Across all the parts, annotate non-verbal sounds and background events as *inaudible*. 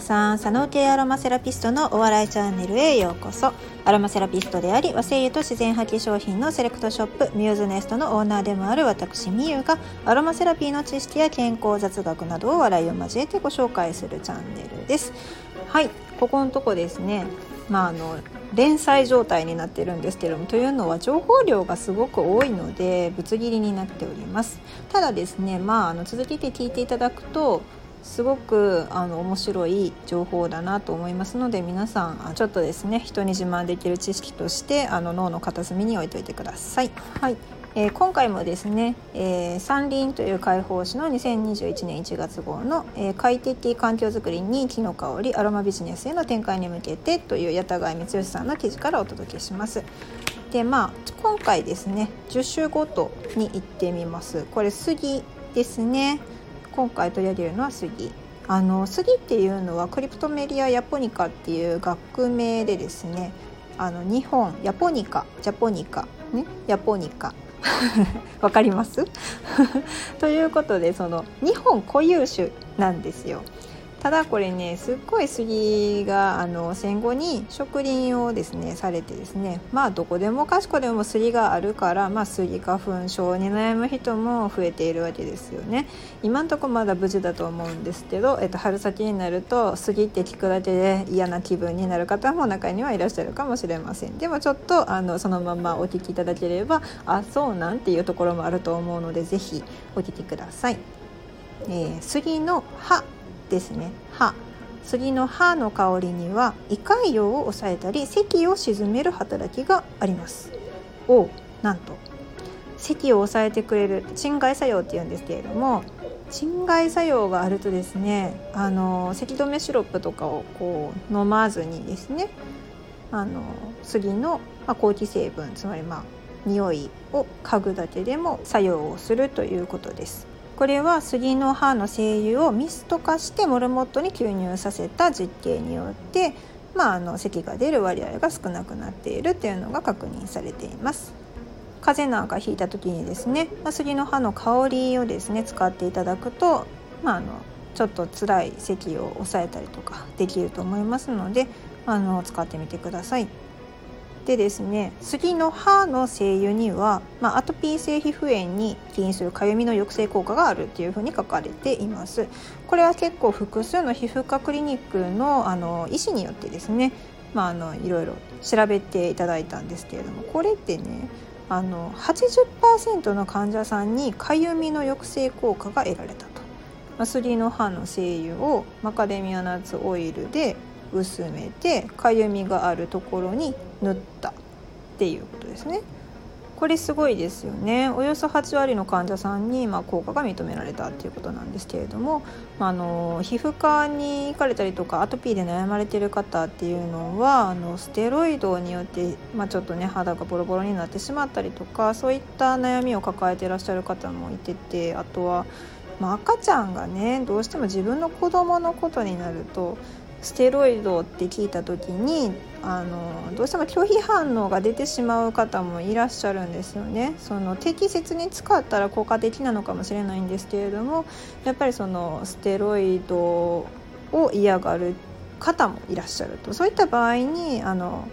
皆さん佐野系アロマセラピストのお笑いチャンネルへようこそ。アロマセラピストであり和製油と自然派化商品のセレクトショップミューズネストのオーナーでもある私みゆがアロマセラピーの知識や健康雑学などを笑いを交えてご紹介するチャンネルです。はいここのとこですね。まああの連載状態になってるんですけどもというのは情報量がすごく多いのでぶつ切りになっております。ただですねまああの続けて聞いていただくとすごくあの面白い情報だなと思いますので皆さんちょっとですね人に自慢できる知識としてあの脳の片隅に置いといてください。はいえー、今回もですね、えー、山林という解放誌の2021年1月号の、えー、快適環境づくりに木の香りアロマビジネスへの展開に向けてという八田貝光義さんの記事からお届けします。でまあ今回ですね10種ごとに行ってみます。これ杉ですね。今回取り上げるのは杉あの杉っていうのはクリプトメリア・ヤポニカっていう学名でですねあの日本ヤポニカジャポニカねヤポニカ。*laughs* わかります？*laughs* ということでその日本固有種なんですよ。ただこれねすっごい杉があの戦後に植林をですねされてですねまあどこでもかしこでも杉があるから、まあ、杉花粉症に悩む人も増えているわけですよね。今んとこまだ無事だと思うんですけど、えっと、春先になると杉って聞くだけで嫌な気分になる方も中にはいらっしゃるかもしれません。でもちょっとあのそのままお聞きいただければあそうなんていうところもあると思うので是非お聞きください。えー、杉の葉。ですね。歯杉の葉の香りには胃潰瘍を抑えたり咳を鎮める働きがあります。おなんと。咳を抑えてくれる鎮害作用っていうんですけれども鎮害作用があるとですねあの咳止めシロップとかをこう飲まずにですねあの杉の、まあ、抗気成分つまりまあ匂いを嗅ぐだけでも作用をするということです。これは杉の葉の精油をミスト化してモルモットに吸入させた実験によって、まあ、あの咳が出る割合が少なくなっているというのが確認されています。風邪なんかひいた時にですね、まあ、杉の葉の香りをですね使っていただくと、まあ、あのちょっと辛い咳を抑えたりとかできると思いますのであの使ってみてください。でですね杉の葉の精油には、まあ、アトピー性皮膚炎に起因するかゆみの抑制効果があるっていうふうに書かれています。これは結構複数の皮膚科クリニックのあの医師によってですねまあ、あのいろいろ調べていただいたんですけれどもこれってねあの80%の患者さんにかゆみの抑制効果が得られたと、まあ、杉の葉の精油をマカデミアナッツオイルで薄めてかゆみがあるところに塗ったっていうことですね。これすごいですよねおよそ8割の患者さんに、まあ、効果が認められたっていうことなんですけれども、まあ、あの皮膚科に行かれたりとかアトピーで悩まれてる方っていうのはあのステロイドによって、まあ、ちょっとね肌がボロボロになってしまったりとかそういった悩みを抱えていらっしゃる方もいててあとは、まあ、赤ちゃんがねどうしても自分の子供のことになるとステロイドって聞いた時にあのどうしても拒否反応が出てしまう方もいらっしゃるんですよね。その適切に使ったら効果的なのかもしれないんですけれどもやっぱりそのステロイドを嫌がる方もいらっしゃるとそういった場合にあの、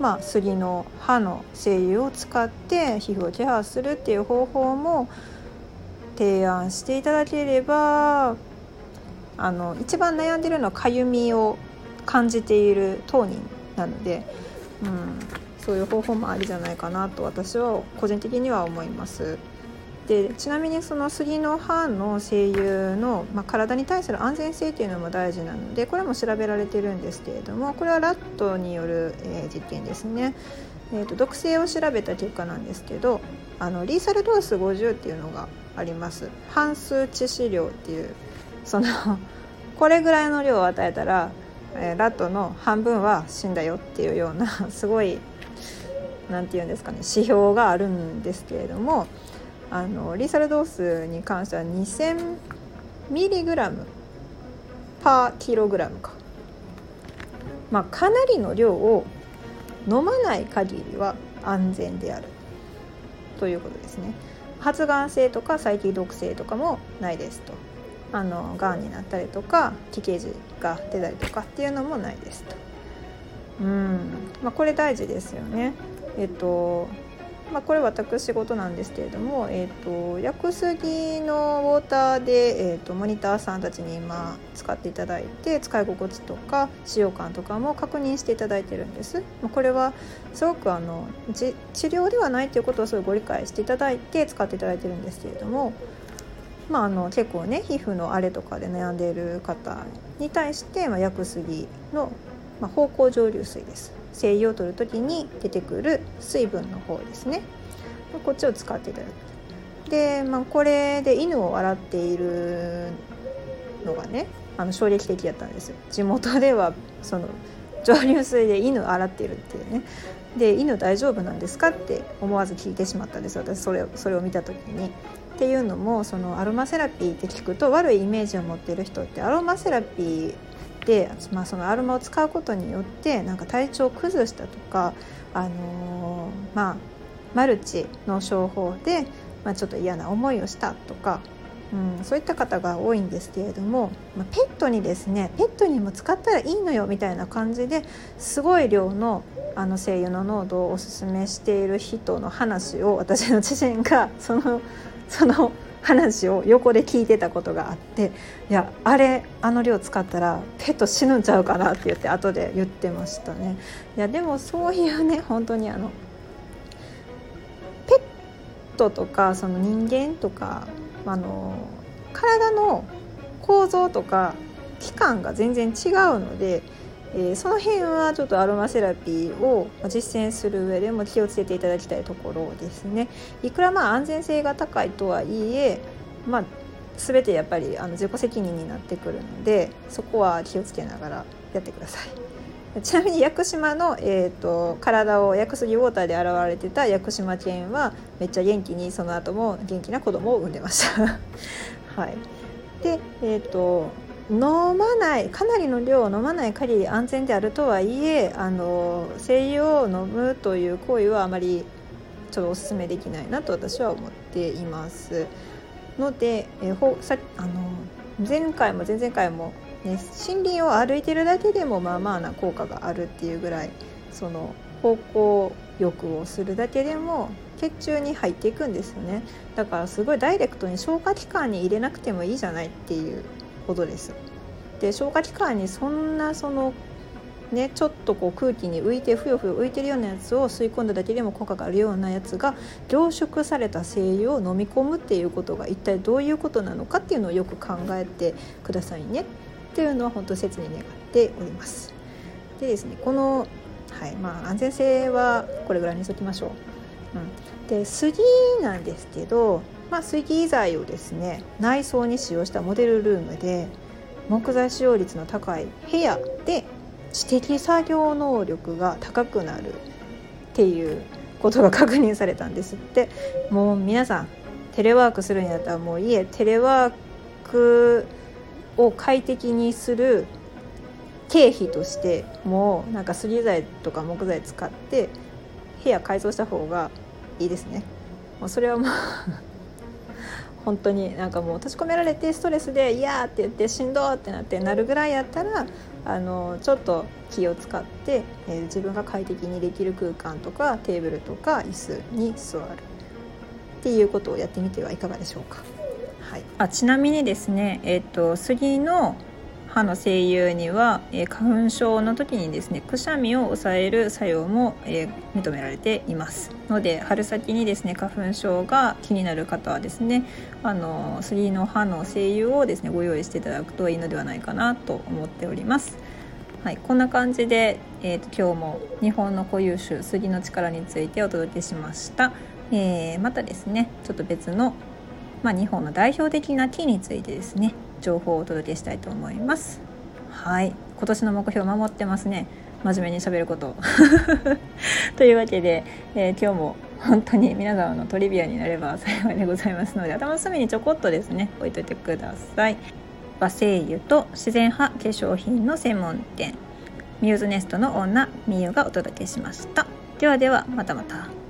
まあ、杉の葉の精油を使って皮膚をケアするっていう方法も提案していただければあの一番悩んでるのはかゆみを感じている当人なので、うん、そういう方法もありじゃないかなと私は個人的には思います。でちなみにその杉の葉の精油の、まあ、体に対する安全性っていうのも大事なのでこれも調べられてるんですけれどもこれはラットによる、えー、実験ですね。えーと、毒性を調べた結果なんですけどあのリーサルドース50っていうのがあります半数致死量っていうそのこれぐらいの量を与えたら、えー、ラットの半分は死んだよっていうような *laughs* すごい何て言うんですかね指標があるんですけれどもあのリサルドースに関しては2000ミリグラムパーキログラムか、まあ、かなりの量を飲まない限りは安全である。ということですね。発がん性とか細菌毒性とかもないですと。あのがんになったりとか奇形児が出たりとかっていうのもないですと。うんまあ、これ大事ですよね。えっとまあ、これ私事なんですけれども、えーと、薬杉のウォーターで、えーと、モニターさんたちに今使っていただいて使い心地とか使用感とかも確認していただいてるんです。まこれはすごくあの治療ではないということをすごいご理解していただいて使っていただいてるんですけれども、まあ、あの結構ね皮膚の荒れとかで悩んでいる方に対して、まあ、薬杉の、まあ、芳香蒸留水です。精油を取る時に出てくる水分の方ですね。こっちを使っていただく。で、まあ、これで犬を洗っているのがねあの衝撃的だったんですよ。地元ではその蒸留水で犬洗ってるっていうね。で犬大丈夫なんですかって思わず聞いてしまったんです私それそれを見た時に。っていうのもそのアロマセラピーって聞くと悪いイメージを持ってる人ってアロマセラピーで、まあ、そのアロマを使うことによってなんか体調を崩したとか、あのー、まあ、マルチの商法で、まあ、ちょっと嫌な思いをしたとか、うん、そういった方が多いんですけれども、まあ、ペットにですねペットにも使ったらいいのよみたいな感じですごい量のあの精油の濃度をおすすめしている人の話を私の知人が *laughs* そのその話を横で聞いてたことがあっていやあれあの量使ったらペット死ぬんちゃうかなって言って後で言ってましたね。いやでもそういうね本当にあのペットとかその人間とかあの体の構造とか器官が全然違うのでえー、その辺はちょっとアロマセラピーを実践する上でも気をつけていただきたいところですね。いくらまあ安全性が高いとはいえ、まあ、全てやっぱりあの自己責任になってくるのでそこは気をつけながらやってください。ちなみに屋久島の、えーと、体を屋久杉ウォーターで洗われてた屋久島犬はめっちゃ元気にその後も元気な子供を産んでました。*laughs* はい、で、えーと飲まないかなりの量を飲まない限り安全であるとはいえあの精油を飲むという行為はあまりちょっとお勧めできないなと私は思っています。ので、えほさあの前回も前々回も、ね、森林を歩いてるだけでもまあまあな効果があるっていうぐらいその方向浴をするだけでも血中に入っていくんですよねだからすごいダイレクトに消化器官に入れなくてもいいじゃないっていうことです。で消化器官にそんなそのね、ちょっとこう空気に浮いてふよふよ浮いてるようなやつを吸い込んだだけでも効果があるようなやつが凝縮された精油を飲み込むっていうことが一体どういうことなのかっていうのをよく考えてくださいねっていうのは本当切に願っております。でですねこの、はいまあ、安全性はこれぐらいにしときましょう。うん、で杉なんですけど、まあ、杉材をですね内装に使用したモデルルームで木材使用率の高い部屋で知的作業能力が高くなるっていうことが確認されたんですってもう皆さんテレワークするんやったらもう家テレワークを快適にする経費としてもうなんか杉材とか木材使って部屋改装した方がいいですね。もうそれはもう *laughs* 本当になんかもう閉じ込められてストレスで「嫌」って言って「しんど」ってなってなるぐらいやったらあのちょっと気を使って、えー、自分が快適にできる空間とかテーブルとか椅子に座るっていうことをやってみてはいかがでしょうか。はい、あちなみにですね、えーと杉の歯の声優には、えー、花粉症の時にですねくしゃみを抑える作用も、えー、認められています。ので春先にですね花粉症が気になる方はですねあの杉の葉の精油をですねご用意していただくといいのではないかなと思っております。はい、こんな感じで、えーと、今日も日本の固有種杉の力についてお届けしました、えー、またですねちょっと別の、まあ、日本の代表的な木についてですね情報をお届けしたいと思います。はい。今年の目標守ってますね。真面目にしゃべること。*laughs* というわけで、えー、今日も本当に皆様のトリビアになれば *laughs* 幸いでございますので頭の隅にちょこっとですね置いといてください。和製油と自然派化粧品の専門店。ミューズネストの女みゆがお届けしました。ではではまたまた。